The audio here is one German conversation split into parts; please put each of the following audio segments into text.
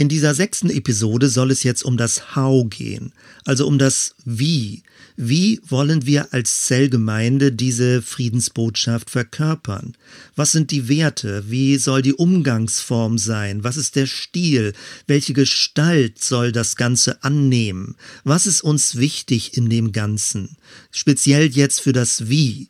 In dieser sechsten Episode soll es jetzt um das How gehen, also um das Wie. Wie wollen wir als Zellgemeinde diese Friedensbotschaft verkörpern? Was sind die Werte? Wie soll die Umgangsform sein? Was ist der Stil? Welche Gestalt soll das Ganze annehmen? Was ist uns wichtig in dem Ganzen? Speziell jetzt für das Wie.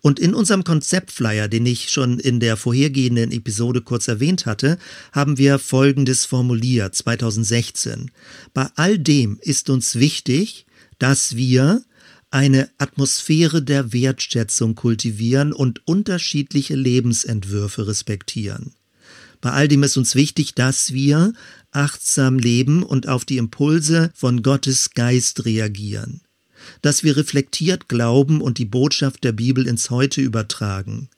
Und in unserem Konzeptflyer, den ich schon in der vorhergehenden Episode kurz erwähnt hatte, haben wir Folgendes formuliert 2016. Bei all dem ist uns wichtig, dass wir eine Atmosphäre der Wertschätzung kultivieren und unterschiedliche Lebensentwürfe respektieren. Bei all dem ist uns wichtig, dass wir achtsam leben und auf die Impulse von Gottes Geist reagieren dass wir reflektiert glauben und die Botschaft der Bibel ins Heute übertragen,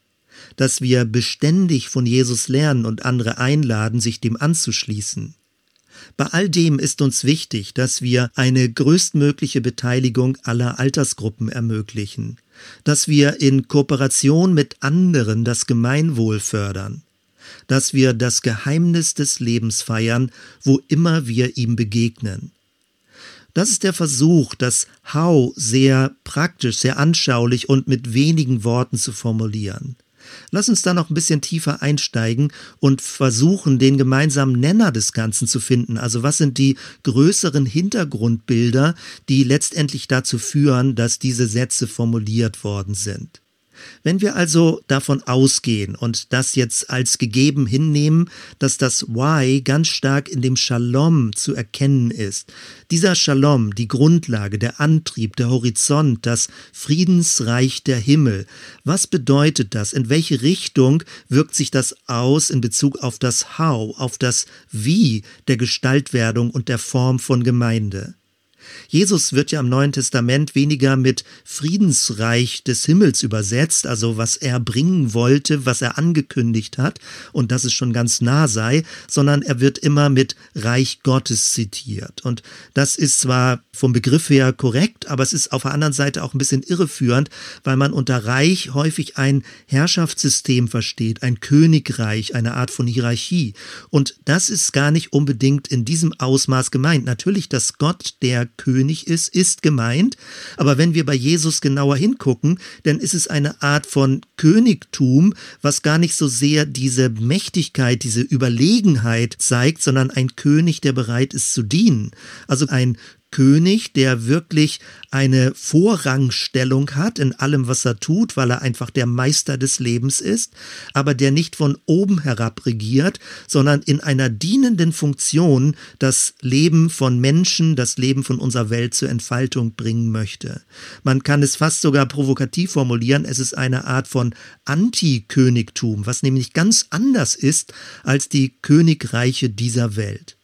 dass wir beständig von Jesus lernen und andere einladen, sich dem anzuschließen. Bei all dem ist uns wichtig, dass wir eine größtmögliche Beteiligung aller Altersgruppen ermöglichen, dass wir in Kooperation mit anderen das Gemeinwohl fördern, dass wir das Geheimnis des Lebens feiern, wo immer wir ihm begegnen, das ist der Versuch, das How sehr praktisch, sehr anschaulich und mit wenigen Worten zu formulieren. Lass uns da noch ein bisschen tiefer einsteigen und versuchen, den gemeinsamen Nenner des Ganzen zu finden. Also was sind die größeren Hintergrundbilder, die letztendlich dazu führen, dass diese Sätze formuliert worden sind. Wenn wir also davon ausgehen und das jetzt als gegeben hinnehmen, dass das Why ganz stark in dem Shalom zu erkennen ist, dieser Shalom, die Grundlage, der Antrieb, der Horizont, das Friedensreich der Himmel, was bedeutet das? In welche Richtung wirkt sich das aus in Bezug auf das How, auf das Wie der Gestaltwerdung und der Form von Gemeinde? Jesus wird ja im Neuen Testament weniger mit Friedensreich des Himmels übersetzt, also was er bringen wollte, was er angekündigt hat und dass es schon ganz nah sei, sondern er wird immer mit Reich Gottes zitiert. Und das ist zwar vom Begriff her korrekt, aber es ist auf der anderen Seite auch ein bisschen irreführend, weil man unter Reich häufig ein Herrschaftssystem versteht, ein Königreich, eine Art von Hierarchie. Und das ist gar nicht unbedingt in diesem Ausmaß gemeint. Natürlich, dass Gott der König ist, ist gemeint. Aber wenn wir bei Jesus genauer hingucken, dann ist es eine Art von Königtum, was gar nicht so sehr diese Mächtigkeit, diese Überlegenheit zeigt, sondern ein König, der bereit ist zu dienen. Also ein König, der wirklich eine Vorrangstellung hat in allem, was er tut, weil er einfach der Meister des Lebens ist, aber der nicht von oben herab regiert, sondern in einer dienenden Funktion das Leben von Menschen, das Leben von unserer Welt zur Entfaltung bringen möchte. Man kann es fast sogar provokativ formulieren, es ist eine Art von Antikönigtum, was nämlich ganz anders ist als die Königreiche dieser Welt.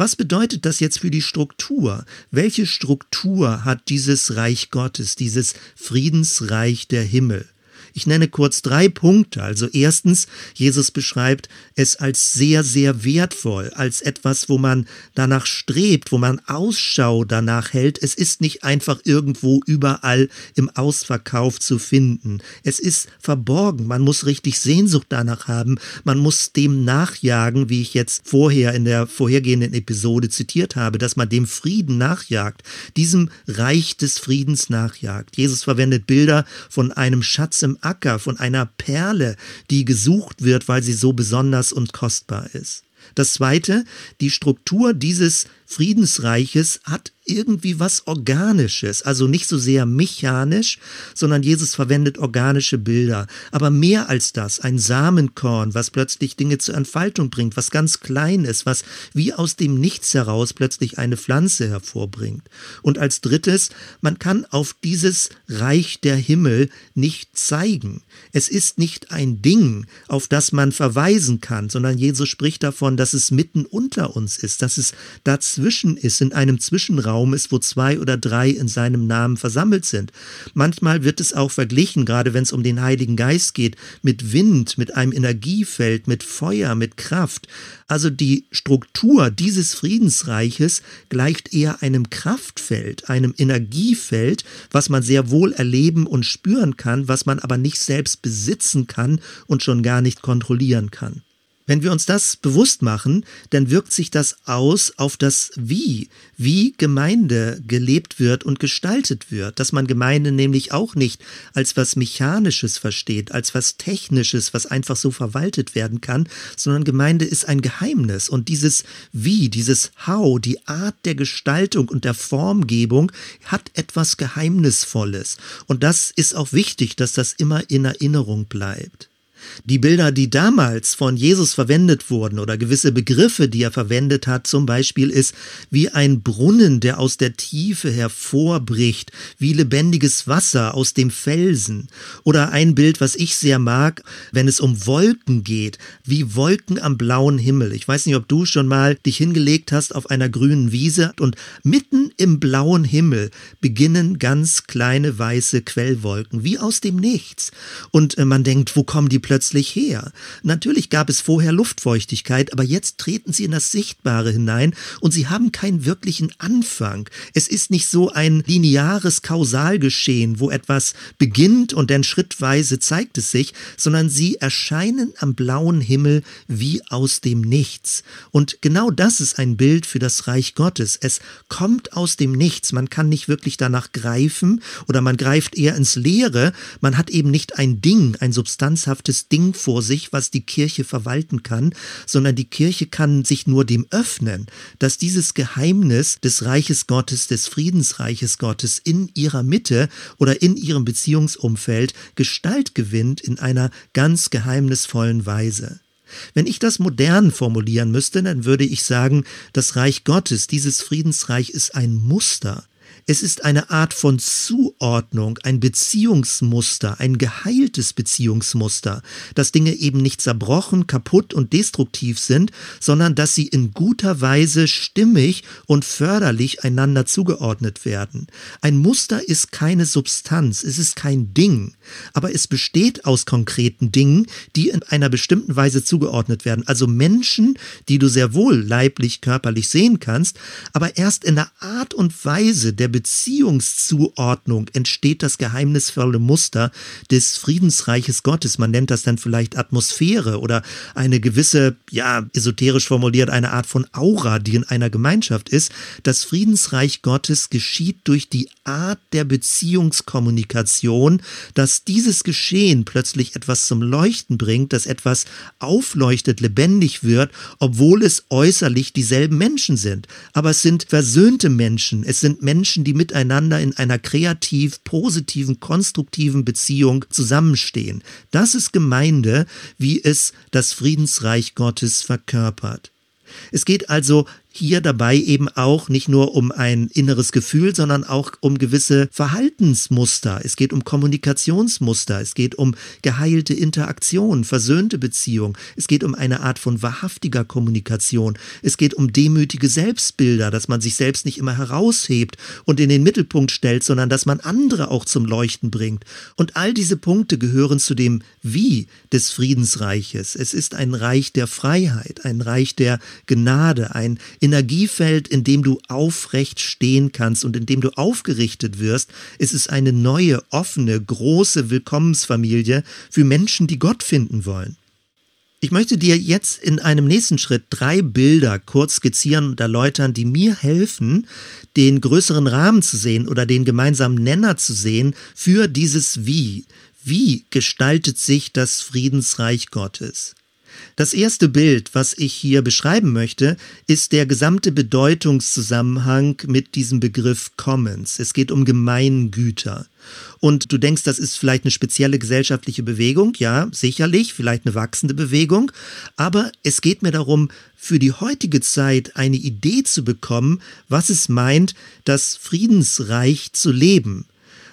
Was bedeutet das jetzt für die Struktur? Welche Struktur hat dieses Reich Gottes, dieses Friedensreich der Himmel? Ich nenne kurz drei Punkte. Also erstens, Jesus beschreibt es als sehr, sehr wertvoll, als etwas, wo man danach strebt, wo man Ausschau danach hält. Es ist nicht einfach irgendwo überall im Ausverkauf zu finden. Es ist verborgen. Man muss richtig Sehnsucht danach haben. Man muss dem nachjagen, wie ich jetzt vorher in der vorhergehenden Episode zitiert habe, dass man dem Frieden nachjagt, diesem Reich des Friedens nachjagt. Jesus verwendet Bilder von einem Schatz im Acker, von einer Perle, die gesucht wird, weil sie so besonders und kostbar ist. Das zweite, die Struktur dieses Friedensreiches hat irgendwie was Organisches, also nicht so sehr mechanisch, sondern Jesus verwendet organische Bilder. Aber mehr als das, ein Samenkorn, was plötzlich Dinge zur Entfaltung bringt, was ganz klein ist, was wie aus dem Nichts heraus plötzlich eine Pflanze hervorbringt. Und als drittes, man kann auf dieses Reich der Himmel nicht zeigen. Es ist nicht ein Ding, auf das man verweisen kann, sondern Jesus spricht davon, dass es mitten unter uns ist, dass es dazwischen dazwischen ist, in einem Zwischenraum ist, wo zwei oder drei in seinem Namen versammelt sind. Manchmal wird es auch verglichen, gerade wenn es um den Heiligen Geist geht, mit Wind, mit einem Energiefeld, mit Feuer, mit Kraft. Also die Struktur dieses Friedensreiches gleicht eher einem Kraftfeld, einem Energiefeld, was man sehr wohl erleben und spüren kann, was man aber nicht selbst besitzen kann und schon gar nicht kontrollieren kann. Wenn wir uns das bewusst machen, dann wirkt sich das aus auf das Wie, wie Gemeinde gelebt wird und gestaltet wird, dass man Gemeinde nämlich auch nicht als was Mechanisches versteht, als was Technisches, was einfach so verwaltet werden kann, sondern Gemeinde ist ein Geheimnis. Und dieses Wie, dieses How, die Art der Gestaltung und der Formgebung hat etwas Geheimnisvolles. Und das ist auch wichtig, dass das immer in Erinnerung bleibt. Die Bilder, die damals von Jesus verwendet wurden oder gewisse Begriffe, die er verwendet hat, zum Beispiel ist wie ein Brunnen, der aus der Tiefe hervorbricht, wie lebendiges Wasser aus dem Felsen. Oder ein Bild, was ich sehr mag, wenn es um Wolken geht, wie Wolken am blauen Himmel. Ich weiß nicht, ob du schon mal dich hingelegt hast auf einer grünen Wiese und mitten im blauen Himmel beginnen ganz kleine weiße Quellwolken, wie aus dem Nichts. Und äh, man denkt, wo kommen die plötzlich her? Natürlich gab es vorher Luftfeuchtigkeit, aber jetzt treten sie in das Sichtbare hinein und sie haben keinen wirklichen Anfang. Es ist nicht so ein lineares Kausalgeschehen, wo etwas beginnt und dann schrittweise zeigt es sich, sondern sie erscheinen am blauen Himmel wie aus dem Nichts. Und genau das ist ein Bild für das Reich Gottes. Es kommt aus dem Nichts. Man kann nicht wirklich danach greifen oder man greift eher ins Leere. Man hat eben nicht ein Ding, ein substanzhaftes Ding vor sich, was die Kirche verwalten kann, sondern die Kirche kann sich nur dem öffnen, dass dieses Geheimnis des Reiches Gottes, des Friedensreiches Gottes in ihrer Mitte oder in ihrem Beziehungsumfeld Gestalt gewinnt in einer ganz geheimnisvollen Weise. Wenn ich das modern formulieren müsste, dann würde ich sagen, das Reich Gottes, dieses Friedensreich ist ein Muster, es ist eine Art von Zuordnung, ein Beziehungsmuster, ein geheiltes Beziehungsmuster, dass Dinge eben nicht zerbrochen, kaputt und destruktiv sind, sondern dass sie in guter Weise stimmig und förderlich einander zugeordnet werden. Ein Muster ist keine Substanz, es ist kein Ding, aber es besteht aus konkreten Dingen, die in einer bestimmten Weise zugeordnet werden. Also Menschen, die du sehr wohl leiblich, körperlich sehen kannst, aber erst in der Art und Weise der Beziehungszuordnung entsteht das geheimnisvolle Muster des Friedensreiches Gottes. Man nennt das dann vielleicht Atmosphäre oder eine gewisse, ja, esoterisch formuliert, eine Art von Aura, die in einer Gemeinschaft ist. Das Friedensreich Gottes geschieht durch die Art der Beziehungskommunikation, dass dieses Geschehen plötzlich etwas zum Leuchten bringt, dass etwas aufleuchtet, lebendig wird, obwohl es äußerlich dieselben Menschen sind. Aber es sind versöhnte Menschen, es sind Menschen, Menschen, die miteinander in einer kreativ, positiven, konstruktiven Beziehung zusammenstehen. Das ist Gemeinde, wie es das Friedensreich Gottes verkörpert. Es geht also hier dabei eben auch nicht nur um ein inneres Gefühl, sondern auch um gewisse Verhaltensmuster. Es geht um Kommunikationsmuster. Es geht um geheilte Interaktion, versöhnte Beziehung. Es geht um eine Art von wahrhaftiger Kommunikation. Es geht um demütige Selbstbilder, dass man sich selbst nicht immer heraushebt und in den Mittelpunkt stellt, sondern dass man andere auch zum Leuchten bringt. Und all diese Punkte gehören zu dem Wie des Friedensreiches. Es ist ein Reich der Freiheit, ein Reich der Gnade, ein Energiefeld, in dem du aufrecht stehen kannst und in dem du aufgerichtet wirst, ist es eine neue, offene, große Willkommensfamilie für Menschen, die Gott finden wollen. Ich möchte dir jetzt in einem nächsten Schritt drei Bilder kurz skizzieren und erläutern, die mir helfen, den größeren Rahmen zu sehen oder den gemeinsamen Nenner zu sehen für dieses Wie. Wie gestaltet sich das Friedensreich Gottes? Das erste Bild, was ich hier beschreiben möchte, ist der gesamte Bedeutungszusammenhang mit diesem Begriff Commons. Es geht um Gemeingüter. Und du denkst, das ist vielleicht eine spezielle gesellschaftliche Bewegung, ja, sicherlich, vielleicht eine wachsende Bewegung, aber es geht mir darum, für die heutige Zeit eine Idee zu bekommen, was es meint, das Friedensreich zu leben.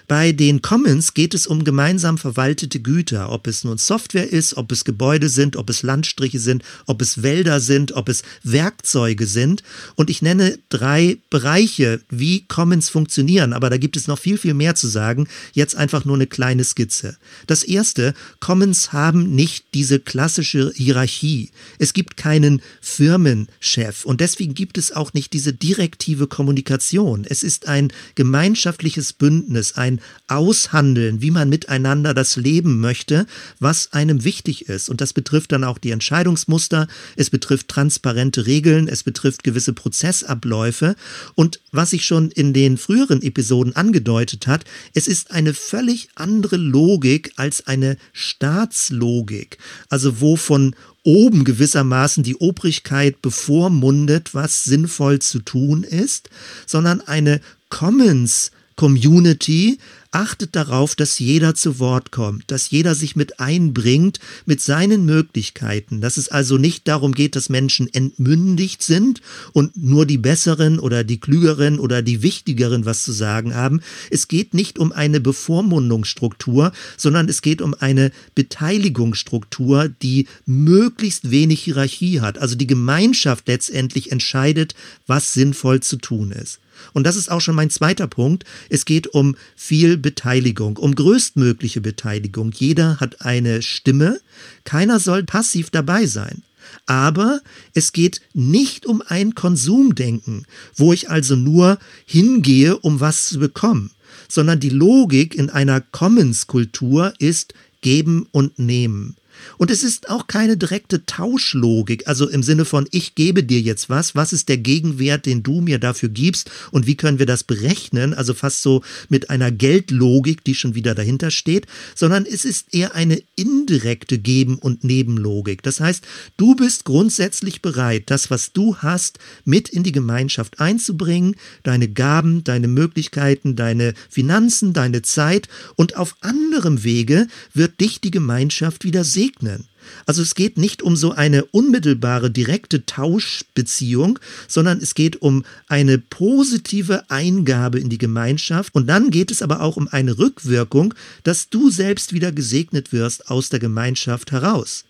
Bei den Commons geht es um gemeinsam verwaltete Güter, ob es nun Software ist, ob es Gebäude sind, ob es Landstriche sind, ob es Wälder sind, ob es Werkzeuge sind. Und ich nenne drei Bereiche, wie Commons funktionieren, aber da gibt es noch viel, viel mehr zu sagen. Jetzt einfach nur eine kleine Skizze. Das erste, Commons haben nicht diese klassische Hierarchie. Es gibt keinen Firmenchef und deswegen gibt es auch nicht diese direktive Kommunikation. Es ist ein gemeinschaftliches Bündnis, ein Aushandeln, wie man miteinander das Leben möchte, was einem wichtig ist. Und das betrifft dann auch die Entscheidungsmuster, es betrifft transparente Regeln, es betrifft gewisse Prozessabläufe. Und was sich schon in den früheren Episoden angedeutet hat, es ist eine völlig andere Logik als eine Staatslogik. Also wo von oben gewissermaßen die Obrigkeit bevormundet, was sinnvoll zu tun ist, sondern eine Commons Community achtet darauf, dass jeder zu Wort kommt, dass jeder sich mit einbringt mit seinen Möglichkeiten, dass es also nicht darum geht, dass Menschen entmündigt sind und nur die Besseren oder die Klügeren oder die Wichtigeren was zu sagen haben. Es geht nicht um eine Bevormundungsstruktur, sondern es geht um eine Beteiligungsstruktur, die möglichst wenig Hierarchie hat. Also die Gemeinschaft letztendlich entscheidet, was sinnvoll zu tun ist. Und das ist auch schon mein zweiter Punkt. Es geht um viel Beteiligung, um größtmögliche Beteiligung. Jeder hat eine Stimme. Keiner soll passiv dabei sein. Aber es geht nicht um ein Konsumdenken, wo ich also nur hingehe, um was zu bekommen, sondern die Logik in einer Commons-Kultur ist geben und nehmen. Und es ist auch keine direkte Tauschlogik, also im Sinne von, ich gebe dir jetzt was, was ist der Gegenwert, den du mir dafür gibst und wie können wir das berechnen, also fast so mit einer Geldlogik, die schon wieder dahinter steht, sondern es ist eher eine indirekte Geben- und Nebenlogik. Das heißt, du bist grundsätzlich bereit, das, was du hast, mit in die Gemeinschaft einzubringen, deine Gaben, deine Möglichkeiten, deine Finanzen, deine Zeit und auf anderem Wege wird dich die Gemeinschaft wieder segnen begegnen. Also es geht nicht um so eine unmittelbare, direkte Tauschbeziehung, sondern es geht um eine positive Eingabe in die Gemeinschaft. Und dann geht es aber auch um eine Rückwirkung, dass du selbst wieder gesegnet wirst aus der Gemeinschaft heraus.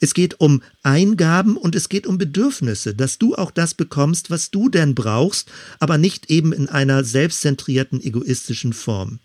Es geht um Eingaben und es geht um Bedürfnisse, dass du auch das bekommst, was du denn brauchst, aber nicht eben in einer selbstzentrierten, egoistischen Form.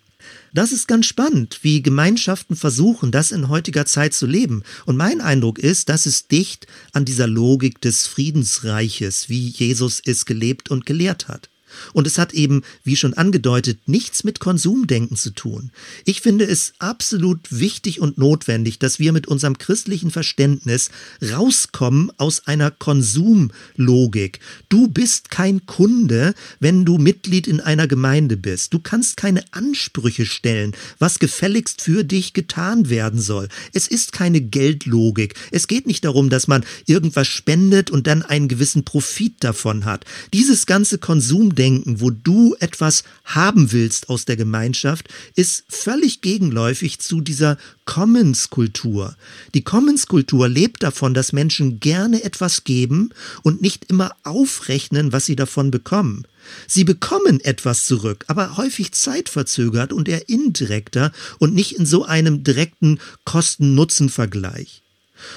Das ist ganz spannend, wie Gemeinschaften versuchen, das in heutiger Zeit zu leben. Und mein Eindruck ist, dass es dicht an dieser Logik des Friedensreiches, wie Jesus es gelebt und gelehrt hat. Und es hat eben, wie schon angedeutet, nichts mit Konsumdenken zu tun. Ich finde es absolut wichtig und notwendig, dass wir mit unserem christlichen Verständnis rauskommen aus einer Konsumlogik. Du bist kein Kunde, wenn du Mitglied in einer Gemeinde bist. Du kannst keine Ansprüche stellen, was gefälligst für dich getan werden soll. Es ist keine Geldlogik. Es geht nicht darum, dass man irgendwas spendet und dann einen gewissen Profit davon hat. Dieses ganze Konsumdenken Denken, wo du etwas haben willst aus der Gemeinschaft, ist völlig gegenläufig zu dieser Commons-Kultur. Die Commons-Kultur lebt davon, dass Menschen gerne etwas geben und nicht immer aufrechnen, was sie davon bekommen. Sie bekommen etwas zurück, aber häufig zeitverzögert und eher indirekter und nicht in so einem direkten Kosten-Nutzen-Vergleich.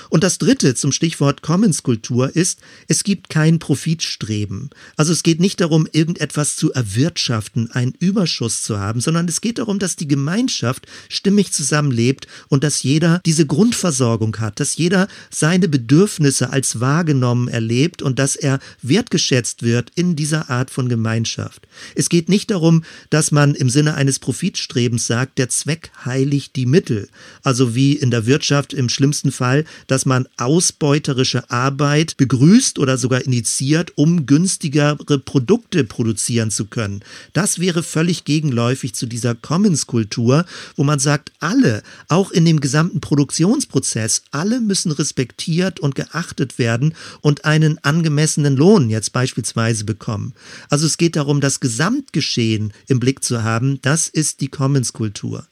Und das dritte zum Stichwort Commons-Kultur ist, es gibt kein Profitstreben. Also es geht nicht darum, irgendetwas zu erwirtschaften, einen Überschuss zu haben, sondern es geht darum, dass die Gemeinschaft stimmig zusammenlebt und dass jeder diese Grundversorgung hat, dass jeder seine Bedürfnisse als wahrgenommen erlebt und dass er wertgeschätzt wird in dieser Art von Gemeinschaft. Es geht nicht darum, dass man im Sinne eines Profitstrebens sagt, der Zweck heiligt die Mittel. Also wie in der Wirtschaft im schlimmsten Fall dass man ausbeuterische Arbeit begrüßt oder sogar initiiert, um günstigere Produkte produzieren zu können. Das wäre völlig gegenläufig zu dieser Commons-Kultur, wo man sagt, alle, auch in dem gesamten Produktionsprozess, alle müssen respektiert und geachtet werden und einen angemessenen Lohn jetzt beispielsweise bekommen. Also es geht darum, das Gesamtgeschehen im Blick zu haben. Das ist die Commons-Kultur.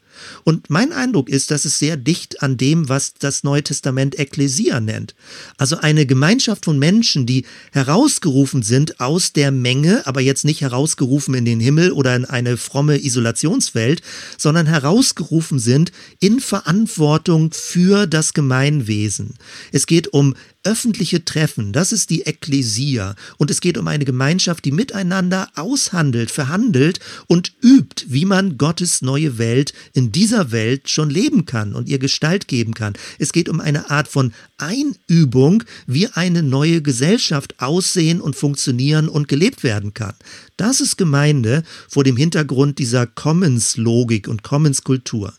Und mein Eindruck ist, dass es sehr dicht an dem, was das Neue Testament Ekklesia nennt. Also eine Gemeinschaft von Menschen, die herausgerufen sind aus der Menge, aber jetzt nicht herausgerufen in den Himmel oder in eine fromme Isolationswelt, sondern herausgerufen sind in Verantwortung für das Gemeinwesen. Es geht um öffentliche Treffen, das ist die Ekklesia. Und es geht um eine Gemeinschaft, die miteinander aushandelt, verhandelt und übt, wie man Gottes neue Welt in dieser Welt schon leben kann und ihr Gestalt geben kann. Es geht um eine Art von Einübung, wie eine neue Gesellschaft aussehen und funktionieren und gelebt werden kann. Das ist Gemeinde vor dem Hintergrund dieser Commons-Logik und Commons-Kultur.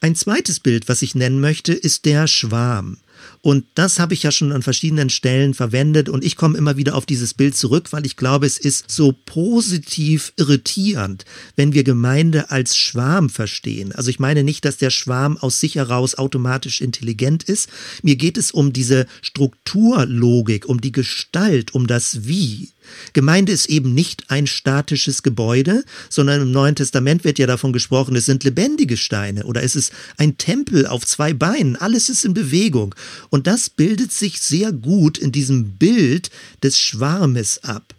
Ein zweites Bild, was ich nennen möchte, ist der Schwarm. Und das habe ich ja schon an verschiedenen Stellen verwendet und ich komme immer wieder auf dieses Bild zurück, weil ich glaube, es ist so positiv irritierend, wenn wir Gemeinde als Schwarm verstehen. Also ich meine nicht, dass der Schwarm aus sich heraus automatisch intelligent ist. Mir geht es um diese Strukturlogik, um die Gestalt, um das Wie. Gemeinde ist eben nicht ein statisches Gebäude, sondern im Neuen Testament wird ja davon gesprochen, es sind lebendige Steine oder es ist ein Tempel auf zwei Beinen, alles ist in Bewegung. Und das bildet sich sehr gut in diesem Bild des Schwarmes ab.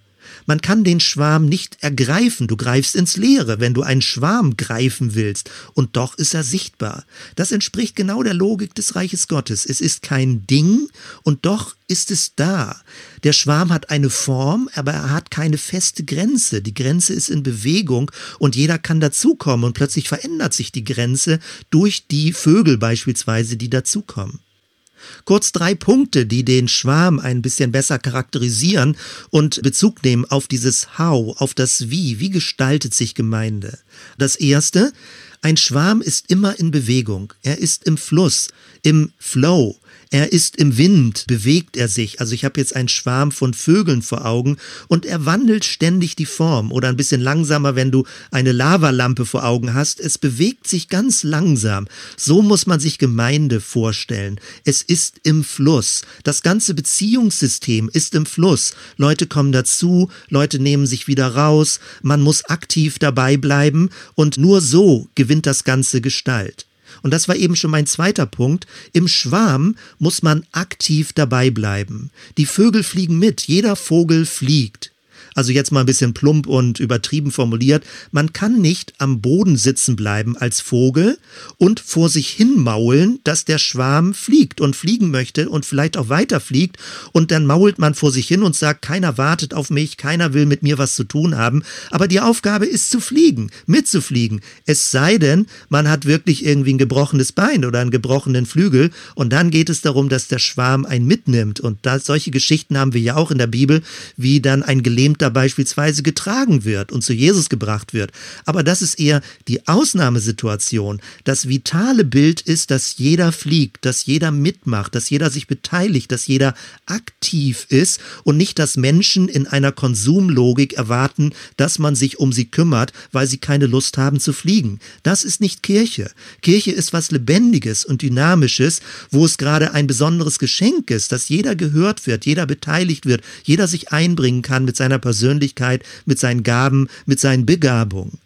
Man kann den Schwarm nicht ergreifen, du greifst ins Leere, wenn du einen Schwarm greifen willst, und doch ist er sichtbar. Das entspricht genau der Logik des Reiches Gottes. Es ist kein Ding, und doch ist es da. Der Schwarm hat eine Form, aber er hat keine feste Grenze. Die Grenze ist in Bewegung und jeder kann dazukommen und plötzlich verändert sich die Grenze durch die Vögel beispielsweise, die dazukommen. Kurz drei Punkte, die den Schwarm ein bisschen besser charakterisieren und Bezug nehmen auf dieses How, auf das Wie. Wie gestaltet sich Gemeinde? Das erste, ein Schwarm ist immer in Bewegung. Er ist im Fluss, im Flow. Er ist im Wind, bewegt er sich. Also ich habe jetzt einen Schwarm von Vögeln vor Augen und er wandelt ständig die Form oder ein bisschen langsamer, wenn du eine Lavalampe vor Augen hast. Es bewegt sich ganz langsam. So muss man sich Gemeinde vorstellen. Es ist im Fluss. Das ganze Beziehungssystem ist im Fluss. Leute kommen dazu, Leute nehmen sich wieder raus. Man muss aktiv dabei bleiben und nur so gewinnt das Ganze Gestalt. Und das war eben schon mein zweiter Punkt. Im Schwarm muss man aktiv dabei bleiben. Die Vögel fliegen mit, jeder Vogel fliegt. Also jetzt mal ein bisschen plump und übertrieben formuliert. Man kann nicht am Boden sitzen bleiben als Vogel und vor sich hin maulen, dass der Schwarm fliegt und fliegen möchte und vielleicht auch weiter fliegt. Und dann mault man vor sich hin und sagt, keiner wartet auf mich, keiner will mit mir was zu tun haben. Aber die Aufgabe ist zu fliegen, mitzufliegen. Es sei denn, man hat wirklich irgendwie ein gebrochenes Bein oder einen gebrochenen Flügel. Und dann geht es darum, dass der Schwarm einen mitnimmt. Und da, solche Geschichten haben wir ja auch in der Bibel, wie dann ein gelähmter Priester beispielsweise getragen wird und zu Jesus gebracht wird. Aber das ist eher die Ausnahmesituation. Das vitale Bild ist, dass jeder fliegt, dass jeder mitmacht, dass jeder sich beteiligt, dass jeder aktiv ist und nicht, dass Menschen in einer Konsumlogik erwarten, dass man sich um sie kümmert, weil sie keine Lust haben zu fliegen. Das ist nicht Kirche. Kirche ist was Lebendiges und Dynamisches, wo es gerade ein besonderes Geschenk ist, dass jeder gehört wird, jeder beteiligt wird, jeder sich einbringen kann mit seiner Persönlichkeit Persönlichkeit, mit seinen Gaben, mit seinen Begabungen.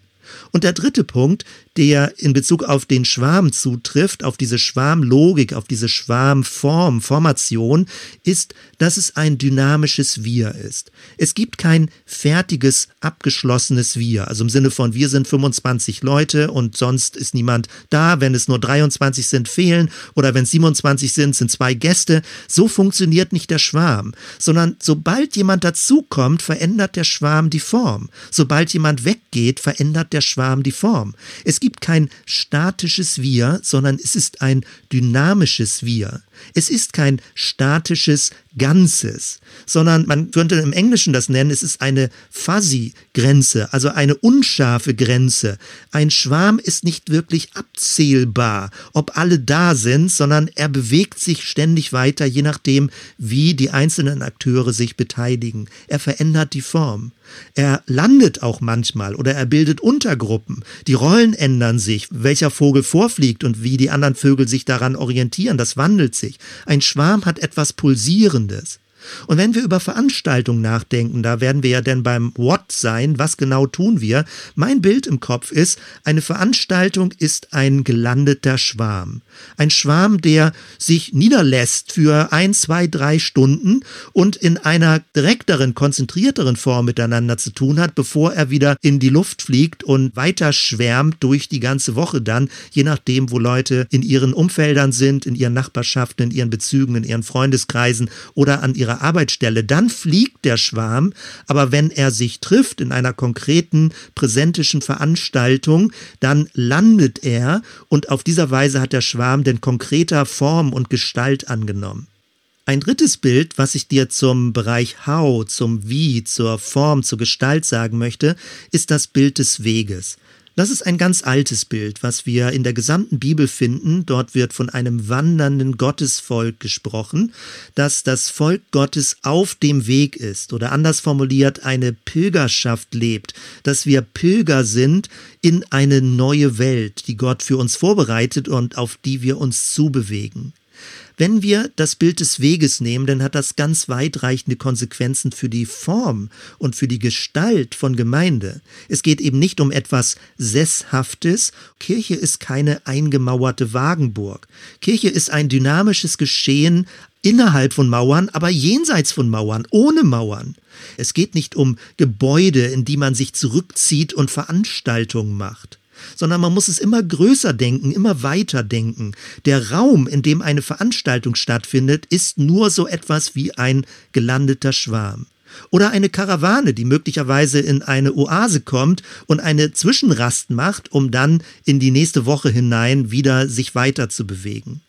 Und der dritte Punkt, der in Bezug auf den Schwarm zutrifft, auf diese Schwarmlogik, auf diese Schwarmform, Formation, ist, dass es ein dynamisches Wir ist. Es gibt kein fertiges, abgeschlossenes Wir, also im Sinne von wir sind 25 Leute und sonst ist niemand da, wenn es nur 23 sind, fehlen oder wenn es 27 sind, sind zwei Gäste. So funktioniert nicht der Schwarm, sondern sobald jemand dazukommt, verändert der Schwarm die Form. Sobald jemand weggeht, verändert der Schwarm die Form. Es gibt kein statisches Wir, sondern es ist ein dynamisches Wir. Es ist kein statisches Ganzes, sondern man könnte im Englischen das nennen, es ist eine fuzzy Grenze, also eine unscharfe Grenze. Ein Schwarm ist nicht wirklich abzählbar, ob alle da sind, sondern er bewegt sich ständig weiter, je nachdem, wie die einzelnen Akteure sich beteiligen. Er verändert die Form. Er landet auch manchmal oder er bildet Untergruppen. Die Rollen ändern sich, welcher Vogel vorfliegt und wie die anderen Vögel sich daran orientieren, das wandelt sich. Ein Schwarm hat etwas Pulsierendes. Und wenn wir über Veranstaltungen nachdenken, da werden wir ja dann beim What sein, was genau tun wir? Mein Bild im Kopf ist, eine Veranstaltung ist ein gelandeter Schwarm. Ein Schwarm, der sich niederlässt für ein, zwei, drei Stunden und in einer direkteren, konzentrierteren Form miteinander zu tun hat, bevor er wieder in die Luft fliegt und weiter schwärmt durch die ganze Woche dann, je nachdem, wo Leute in ihren Umfeldern sind, in ihren Nachbarschaften, in ihren Bezügen, in ihren Freundeskreisen oder an ihrer Arbeitsstelle. Dann fliegt der Schwarm, aber wenn er sich trifft in einer konkreten präsentischen Veranstaltung, dann landet er und auf dieser Weise hat der Schwarm denn konkreter Form und Gestalt angenommen. Ein drittes Bild, was ich dir zum Bereich How, zum Wie, zur Form, zur Gestalt sagen möchte, ist das Bild des Weges. Das ist ein ganz altes Bild, was wir in der gesamten Bibel finden. Dort wird von einem wandernden Gottesvolk gesprochen, dass das Volk Gottes auf dem Weg ist oder anders formuliert eine Pilgerschaft lebt, dass wir Pilger sind in eine neue Welt, die Gott für uns vorbereitet und auf die wir uns zubewegen. Wenn wir das Bild des Weges nehmen, dann hat das ganz weitreichende Konsequenzen für die Form und für die Gestalt von Gemeinde. Es geht eben nicht um etwas Sesshaftes. Kirche ist keine eingemauerte Wagenburg. Kirche ist ein dynamisches Geschehen innerhalb von Mauern, aber jenseits von Mauern, ohne Mauern. Es geht nicht um Gebäude, in die man sich zurückzieht und Veranstaltungen macht sondern man muss es immer größer denken, immer weiter denken. Der Raum, in dem eine Veranstaltung stattfindet, ist nur so etwas wie ein gelandeter Schwarm. Oder eine Karawane, die möglicherweise in eine Oase kommt und eine Zwischenrast macht, um dann in die nächste Woche hinein wieder sich weiter zu bewegen.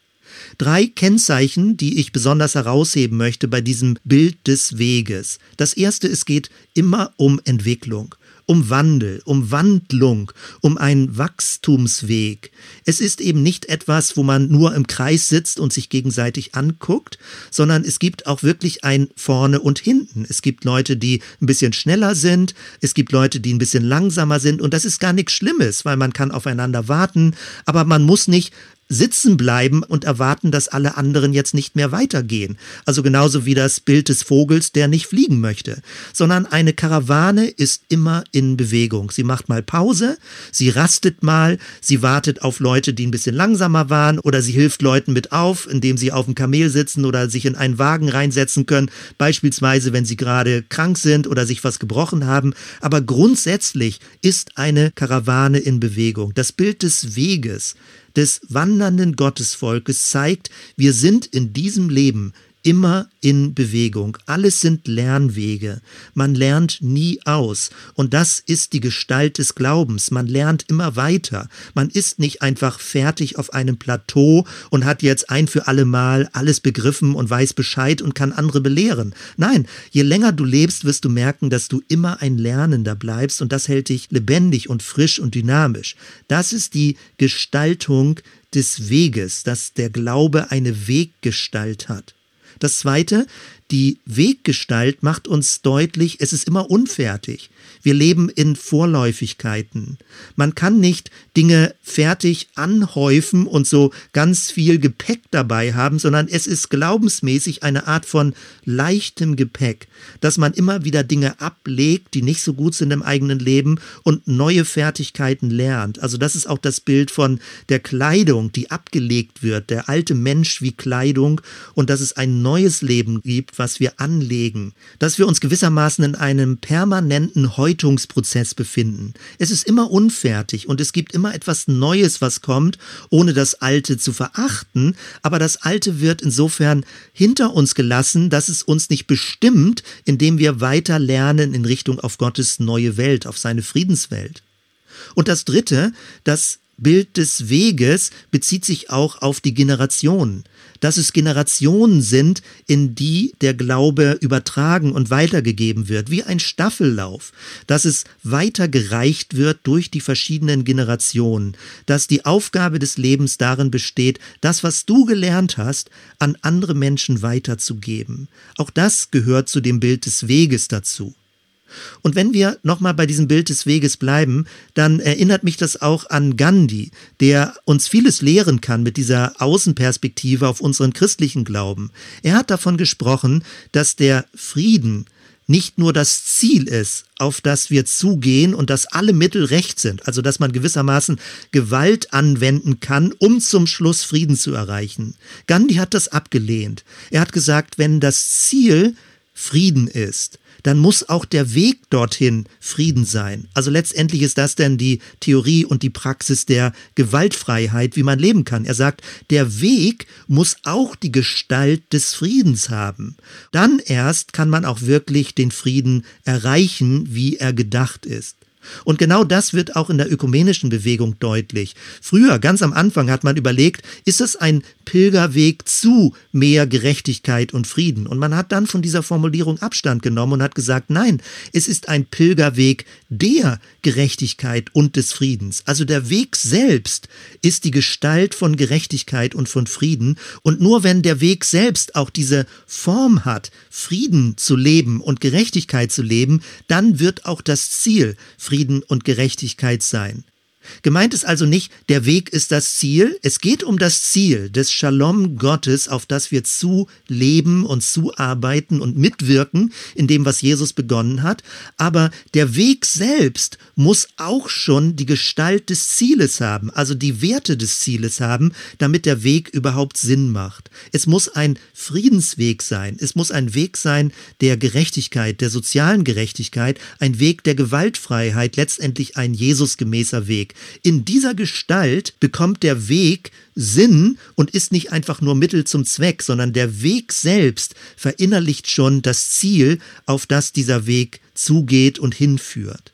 Drei Kennzeichen, die ich besonders herausheben möchte bei diesem Bild des Weges. Das erste, es geht immer um Entwicklung um Wandel, um Wandlung, um einen Wachstumsweg. Es ist eben nicht etwas, wo man nur im Kreis sitzt und sich gegenseitig anguckt, sondern es gibt auch wirklich ein Vorne und Hinten. Es gibt Leute, die ein bisschen schneller sind, es gibt Leute, die ein bisschen langsamer sind und das ist gar nichts Schlimmes, weil man kann aufeinander warten, aber man muss nicht sitzen bleiben und erwarten, dass alle anderen jetzt nicht mehr weitergehen. Also genauso wie das Bild des Vogels, der nicht fliegen möchte, sondern eine Karawane ist immer in Bewegung. Sie macht mal Pause, sie rastet mal, sie wartet auf Leute, die ein bisschen langsamer waren oder sie hilft Leuten mit auf, indem sie auf dem Kamel sitzen oder sich in einen Wagen reinsetzen können, beispielsweise wenn sie gerade krank sind oder sich was gebrochen haben. Aber grundsätzlich ist eine Karawane in Bewegung. Das Bild des Weges des wandernden Gottesvolkes zeigt, wir sind in diesem Leben immer in Bewegung. Alles sind Lernwege. Man lernt nie aus. Und das ist die Gestalt des Glaubens. Man lernt immer weiter. Man ist nicht einfach fertig auf einem Plateau und hat jetzt ein für alle Mal alles begriffen und weiß Bescheid und kann andere belehren. Nein, je länger du lebst, wirst du merken, dass du immer ein Lernender bleibst und das hält dich lebendig und frisch und dynamisch. Das ist die Gestaltung des Weges, dass der Glaube eine Weggestalt hat. Das Zweite, die Weggestalt macht uns deutlich, es ist immer unfertig. Wir leben in Vorläufigkeiten. Man kann nicht Dinge fertig anhäufen und so ganz viel Gepäck dabei haben, sondern es ist glaubensmäßig eine Art von leichtem Gepäck, dass man immer wieder Dinge ablegt, die nicht so gut sind im eigenen Leben und neue Fertigkeiten lernt. Also das ist auch das Bild von der Kleidung, die abgelegt wird, der alte Mensch wie Kleidung und dass es ein neues Leben gibt, was wir anlegen, dass wir uns gewissermaßen in einem permanenten Häutungsprozess befinden. Es ist immer unfertig und es gibt immer etwas Neues, was kommt, ohne das Alte zu verachten, aber das Alte wird insofern hinter uns gelassen, dass es uns nicht bestimmt, indem wir weiter lernen in Richtung auf Gottes neue Welt, auf seine Friedenswelt. Und das Dritte, das Bild des Weges bezieht sich auch auf die Generationen dass es Generationen sind, in die der Glaube übertragen und weitergegeben wird, wie ein Staffellauf, dass es weitergereicht wird durch die verschiedenen Generationen, dass die Aufgabe des Lebens darin besteht, das, was du gelernt hast, an andere Menschen weiterzugeben. Auch das gehört zu dem Bild des Weges dazu. Und wenn wir nochmal bei diesem Bild des Weges bleiben, dann erinnert mich das auch an Gandhi, der uns vieles lehren kann mit dieser Außenperspektive auf unseren christlichen Glauben. Er hat davon gesprochen, dass der Frieden nicht nur das Ziel ist, auf das wir zugehen und dass alle Mittel recht sind, also dass man gewissermaßen Gewalt anwenden kann, um zum Schluss Frieden zu erreichen. Gandhi hat das abgelehnt. Er hat gesagt, wenn das Ziel Frieden ist, dann muss auch der Weg dorthin Frieden sein. Also letztendlich ist das denn die Theorie und die Praxis der Gewaltfreiheit, wie man leben kann. Er sagt, der Weg muss auch die Gestalt des Friedens haben. Dann erst kann man auch wirklich den Frieden erreichen, wie er gedacht ist. Und genau das wird auch in der ökumenischen Bewegung deutlich. Früher, ganz am Anfang, hat man überlegt, ist es ein Pilgerweg zu mehr Gerechtigkeit und Frieden? Und man hat dann von dieser Formulierung Abstand genommen und hat gesagt, nein, es ist ein Pilgerweg der Gerechtigkeit und des Friedens. Also der Weg selbst ist die Gestalt von Gerechtigkeit und von Frieden. Und nur wenn der Weg selbst auch diese Form hat, Frieden zu leben und Gerechtigkeit zu leben, dann wird auch das Ziel Frieden und Gerechtigkeit sein. Gemeint ist also nicht, der Weg ist das Ziel, es geht um das Ziel des Shalom Gottes, auf das wir zu leben und zuarbeiten und mitwirken in dem, was Jesus begonnen hat, aber der Weg selbst muss auch schon die Gestalt des Zieles haben, also die Werte des Zieles haben, damit der Weg überhaupt Sinn macht. Es muss ein Friedensweg sein, es muss ein Weg sein der Gerechtigkeit, der sozialen Gerechtigkeit, ein Weg der Gewaltfreiheit, letztendlich ein Jesusgemäßer Weg. In dieser Gestalt bekommt der Weg Sinn und ist nicht einfach nur Mittel zum Zweck, sondern der Weg selbst verinnerlicht schon das Ziel, auf das dieser Weg zugeht und hinführt.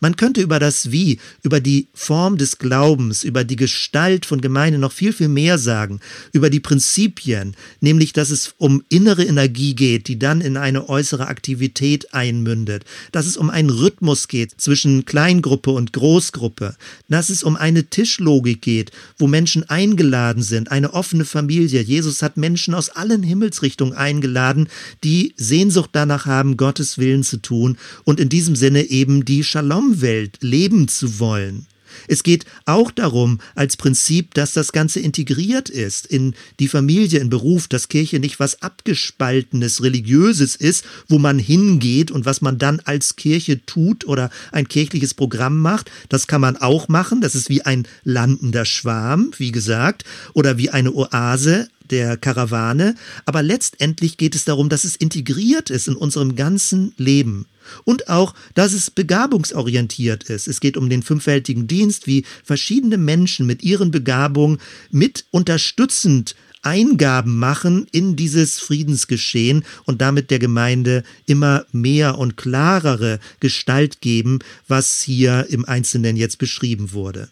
Man könnte über das Wie, über die Form des Glaubens, über die Gestalt von Gemeinde noch viel, viel mehr sagen, über die Prinzipien, nämlich dass es um innere Energie geht, die dann in eine äußere Aktivität einmündet, dass es um einen Rhythmus geht zwischen Kleingruppe und Großgruppe, dass es um eine Tischlogik geht, wo Menschen eingeladen sind, eine offene Familie. Jesus hat Menschen aus allen Himmelsrichtungen eingeladen, die Sehnsucht danach haben, Gottes Willen zu tun und in diesem Sinne eben die Shalom Traumwelt leben zu wollen. Es geht auch darum, als Prinzip, dass das Ganze integriert ist in die Familie, in Beruf, dass Kirche nicht was abgespaltenes, religiöses ist, wo man hingeht und was man dann als Kirche tut oder ein kirchliches Programm macht. Das kann man auch machen. Das ist wie ein landender Schwarm, wie gesagt, oder wie eine Oase der Karawane. Aber letztendlich geht es darum, dass es integriert ist in unserem ganzen Leben und auch, dass es begabungsorientiert ist. Es geht um den fünffältigen Dienst, wie verschiedene Menschen mit ihren Begabungen mit unterstützend Eingaben machen in dieses Friedensgeschehen und damit der Gemeinde immer mehr und klarere Gestalt geben, was hier im Einzelnen jetzt beschrieben wurde.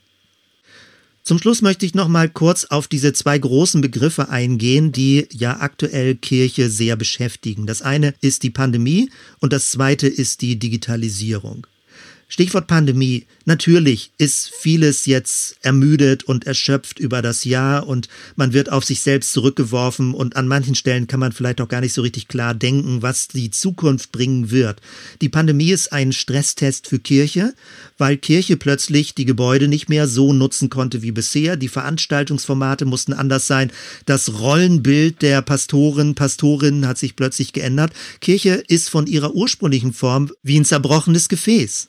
Zum Schluss möchte ich noch mal kurz auf diese zwei großen Begriffe eingehen, die ja aktuell Kirche sehr beschäftigen. Das eine ist die Pandemie und das zweite ist die Digitalisierung. Stichwort Pandemie. Natürlich ist vieles jetzt ermüdet und erschöpft über das Jahr und man wird auf sich selbst zurückgeworfen und an manchen Stellen kann man vielleicht auch gar nicht so richtig klar denken, was die Zukunft bringen wird. Die Pandemie ist ein Stresstest für Kirche, weil Kirche plötzlich die Gebäude nicht mehr so nutzen konnte wie bisher. Die Veranstaltungsformate mussten anders sein. Das Rollenbild der Pastoren, Pastorinnen hat sich plötzlich geändert. Kirche ist von ihrer ursprünglichen Form wie ein zerbrochenes Gefäß.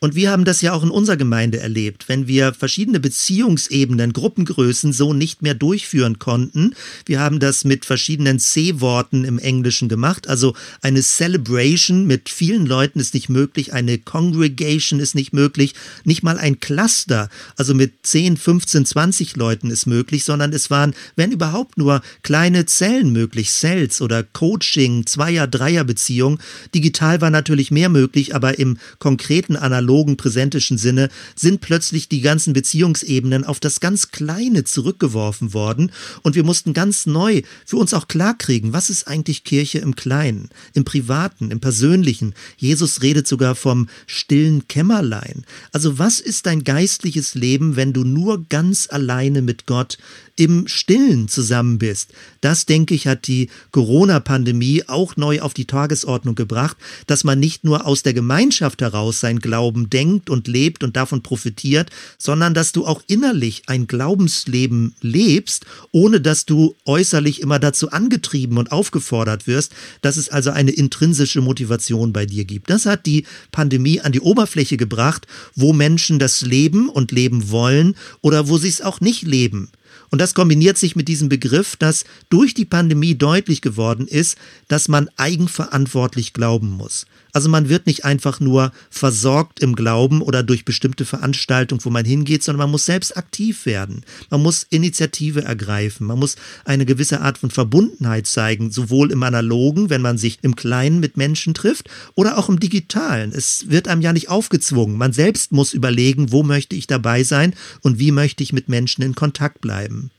Und wir haben das ja auch in unserer Gemeinde erlebt, wenn wir verschiedene Beziehungsebenen, Gruppengrößen so nicht mehr durchführen konnten. Wir haben das mit verschiedenen C-Worten im Englischen gemacht. Also eine Celebration mit vielen Leuten ist nicht möglich, eine Congregation ist nicht möglich, nicht mal ein Cluster, also mit 10, 15, 20 Leuten ist möglich, sondern es waren, wenn überhaupt nur kleine Zellen möglich, Cells oder Coaching, Zweier-, Dreier-Beziehung. Digital war natürlich mehr möglich, aber im konkreten analogen analogen, präsentischen Sinne sind plötzlich die ganzen Beziehungsebenen auf das ganz Kleine zurückgeworfen worden und wir mussten ganz neu für uns auch klarkriegen, was ist eigentlich Kirche im Kleinen, im Privaten, im Persönlichen. Jesus redet sogar vom stillen Kämmerlein. Also was ist dein geistliches Leben, wenn du nur ganz alleine mit Gott im Stillen zusammen bist. Das, denke ich, hat die Corona-Pandemie auch neu auf die Tagesordnung gebracht, dass man nicht nur aus der Gemeinschaft heraus sein Glauben denkt und lebt und davon profitiert, sondern dass du auch innerlich ein Glaubensleben lebst, ohne dass du äußerlich immer dazu angetrieben und aufgefordert wirst, dass es also eine intrinsische Motivation bei dir gibt. Das hat die Pandemie an die Oberfläche gebracht, wo Menschen das leben und leben wollen oder wo sie es auch nicht leben. Und das kombiniert sich mit diesem Begriff, dass durch die Pandemie deutlich geworden ist, dass man eigenverantwortlich glauben muss. Also man wird nicht einfach nur versorgt im Glauben oder durch bestimmte Veranstaltungen, wo man hingeht, sondern man muss selbst aktiv werden. Man muss Initiative ergreifen. Man muss eine gewisse Art von Verbundenheit zeigen, sowohl im analogen, wenn man sich im Kleinen mit Menschen trifft, oder auch im digitalen. Es wird einem ja nicht aufgezwungen. Man selbst muss überlegen, wo möchte ich dabei sein und wie möchte ich mit Menschen in Kontakt bleiben.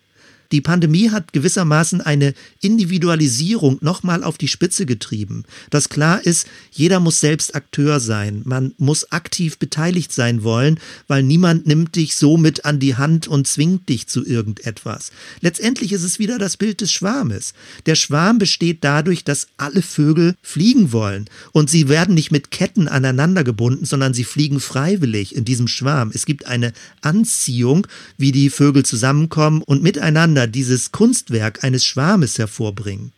Die Pandemie hat gewissermaßen eine Individualisierung nochmal auf die Spitze getrieben. Das klar ist, jeder muss selbst Akteur sein. Man muss aktiv beteiligt sein wollen, weil niemand nimmt dich so mit an die Hand und zwingt dich zu irgendetwas. Letztendlich ist es wieder das Bild des Schwarmes. Der Schwarm besteht dadurch, dass alle Vögel fliegen wollen. Und sie werden nicht mit Ketten aneinander gebunden, sondern sie fliegen freiwillig in diesem Schwarm. Es gibt eine Anziehung, wie die Vögel zusammenkommen und miteinander miteinander dieses Kunstwerk eines Schwarmes hervorbringen.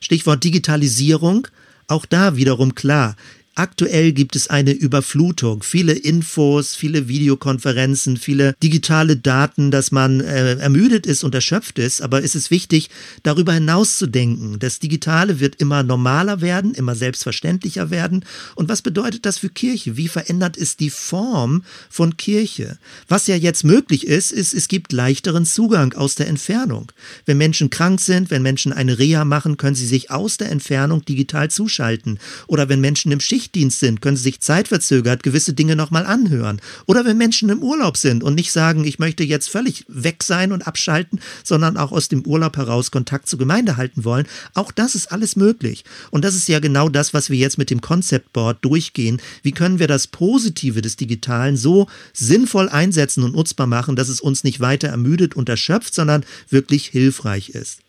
Stichwort Digitalisierung, auch da wiederum klar, Aktuell gibt es eine Überflutung, viele Infos, viele Videokonferenzen, viele digitale Daten, dass man äh, ermüdet ist und erschöpft ist. Aber es ist wichtig, darüber hinaus zu denken. Das Digitale wird immer normaler werden, immer selbstverständlicher werden. Und was bedeutet das für Kirche? Wie verändert es die Form von Kirche? Was ja jetzt möglich ist, ist, es gibt leichteren Zugang aus der Entfernung. Wenn Menschen krank sind, wenn Menschen eine Reha machen, können sie sich aus der Entfernung digital zuschalten. Oder wenn Menschen im Schicht Schichtdienst sind, können sie sich zeitverzögert gewisse Dinge nochmal anhören. Oder wenn Menschen im Urlaub sind und nicht sagen, ich möchte jetzt völlig weg sein und abschalten, sondern auch aus dem Urlaub heraus Kontakt zur Gemeinde halten wollen. Auch das ist alles möglich. Und das ist ja genau das, was wir jetzt mit dem Concept Board durchgehen. Wie können wir das Positive des Digitalen so sinnvoll einsetzen und nutzbar machen, dass es uns nicht weiter ermüdet und erschöpft, sondern wirklich hilfreich ist.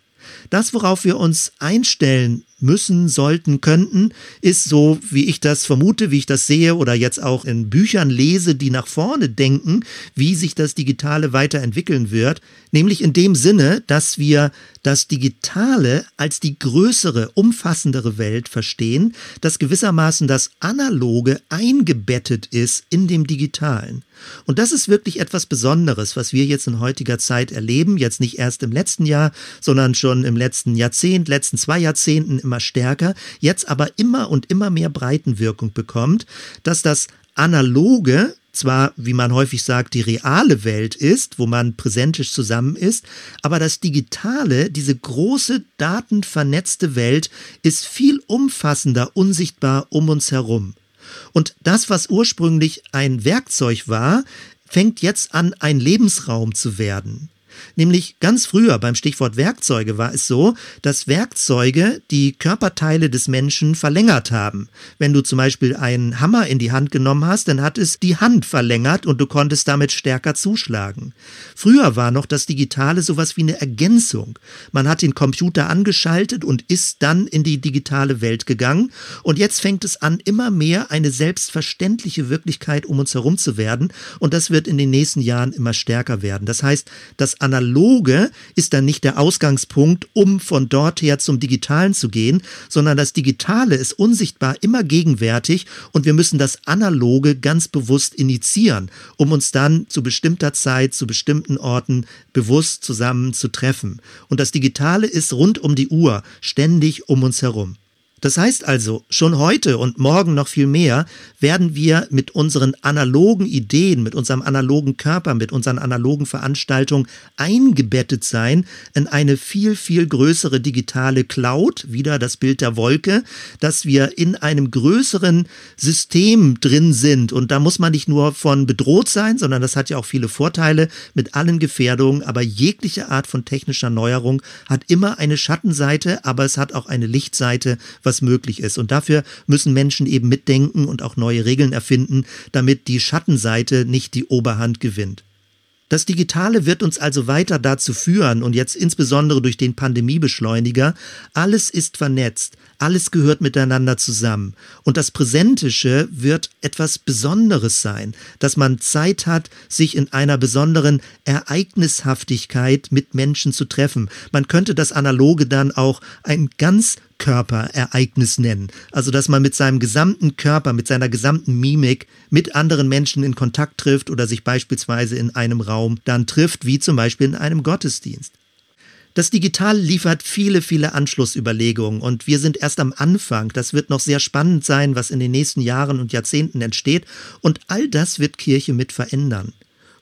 Das, worauf wir uns einstellen müssen, sollten, könnten, ist so, wie ich das vermute, wie ich das sehe oder jetzt auch in Büchern lese, die nach vorne denken, wie sich das Digitale weiterentwickeln wird, nämlich in dem Sinne, dass wir das Digitale als die größere, umfassendere Welt verstehen, dass gewissermaßen das Analoge eingebettet ist in dem Digitalen. Und das ist wirklich etwas Besonderes, was wir jetzt in heutiger Zeit erleben, jetzt nicht erst im letzten Jahr, sondern schon im letzten Jahrzehnt, letzten zwei Jahrzehnten immer stärker, jetzt aber immer und immer mehr Breitenwirkung bekommt, dass das Analoge zwar, wie man häufig sagt, die reale Welt ist, wo man präsentisch zusammen ist, aber das Digitale, diese große datenvernetzte Welt, ist viel umfassender unsichtbar um uns herum. Und das, was ursprünglich ein Werkzeug war, fängt jetzt an, ein Lebensraum zu werden. Nämlich ganz früher beim Stichwort Werkzeuge war es so, dass Werkzeuge die Körperteile des Menschen verlängert haben. Wenn du zum Beispiel einen Hammer in die Hand genommen hast, dann hat es die Hand verlängert und du konntest damit stärker zuschlagen. Früher war noch das Digitale sowas wie eine Ergänzung. Man hat den Computer angeschaltet und ist dann in die digitale Welt gegangen. Und jetzt fängt es an, immer mehr eine selbstverständliche Wirklichkeit um uns herum zu werden. Und das wird in den nächsten Jahren immer stärker werden. Das heißt, das Analoge ist dann nicht der Ausgangspunkt, um von dort her zum Digitalen zu gehen, sondern das Digitale ist unsichtbar immer gegenwärtig und wir müssen das Analoge ganz bewusst initiieren, um uns dann zu bestimmter Zeit, zu bestimmten Orten bewusst zusammen zu treffen. Und das Digitale ist rund um die Uhr, ständig um uns herum. Das heißt also, schon heute und morgen noch viel mehr werden wir mit unseren analogen Ideen, mit unserem analogen Körper, mit unseren analogen Veranstaltungen eingebettet sein in eine viel, viel größere digitale Cloud, wieder das Bild der Wolke, dass wir in einem größeren System drin sind. Und da muss man nicht nur von bedroht sein, sondern das hat ja auch viele Vorteile mit allen Gefährdungen. Aber jegliche Art von technischer Neuerung hat immer eine Schattenseite, aber es hat auch eine Lichtseite, was was möglich ist. Und dafür müssen Menschen eben mitdenken und auch neue Regeln erfinden, damit die Schattenseite nicht die Oberhand gewinnt. Das Digitale wird uns also weiter dazu führen und jetzt insbesondere durch den Pandemiebeschleuniger, alles ist vernetzt, alles gehört miteinander zusammen. Und das Präsentische wird etwas Besonderes sein, dass man Zeit hat, sich in einer besonderen Ereignishaftigkeit mit Menschen zu treffen. Man könnte das Analoge dann auch ein ganz Körperereignis nennen. Also, dass man mit seinem gesamten Körper, mit seiner gesamten Mimik mit anderen Menschen in Kontakt trifft oder sich beispielsweise in einem Raum dann trifft, wie zum Beispiel in einem Gottesdienst. Das Digitale liefert viele, viele Anschlussüberlegungen und wir sind erst am Anfang. Das wird noch sehr spannend sein, was in den nächsten Jahren und Jahrzehnten entsteht und all das wird Kirche mit verändern.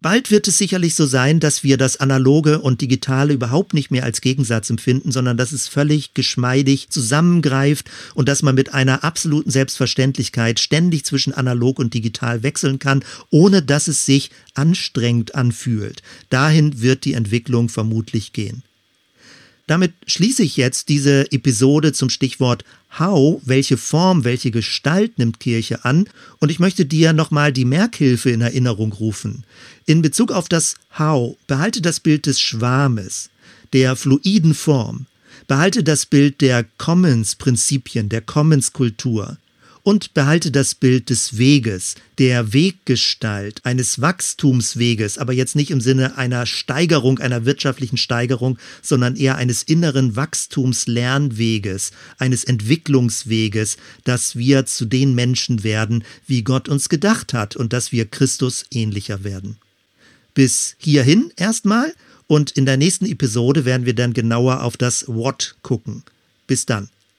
Bald wird es sicherlich so sein, dass wir das Analoge und Digitale überhaupt nicht mehr als Gegensatz empfinden, sondern dass es völlig geschmeidig zusammengreift und dass man mit einer absoluten Selbstverständlichkeit ständig zwischen analog und digital wechseln kann, ohne dass es sich anstrengend anfühlt. Dahin wird die Entwicklung vermutlich gehen. Damit schließe ich jetzt diese Episode zum Stichwort How, welche Form, welche Gestalt nimmt Kirche an? Und ich möchte dir nochmal die Merkhilfe in Erinnerung rufen. In Bezug auf das How, behalte das Bild des Schwarmes, der fluiden Form. Behalte das Bild der Commons-Prinzipien, der Commons-Kultur und behalte das Bild des Weges, der Weggestalt, eines Wachstumsweges, aber jetzt nicht im Sinne einer Steigerung, einer wirtschaftlichen Steigerung, sondern eher eines inneren Wachstumslernweges, eines Entwicklungsweges, dass wir zu den Menschen werden, wie Gott uns gedacht hat und dass wir Christus ähnlicher werden. Bis hierhin erstmal und in der nächsten Episode werden wir dann genauer auf das What gucken. Bis dann.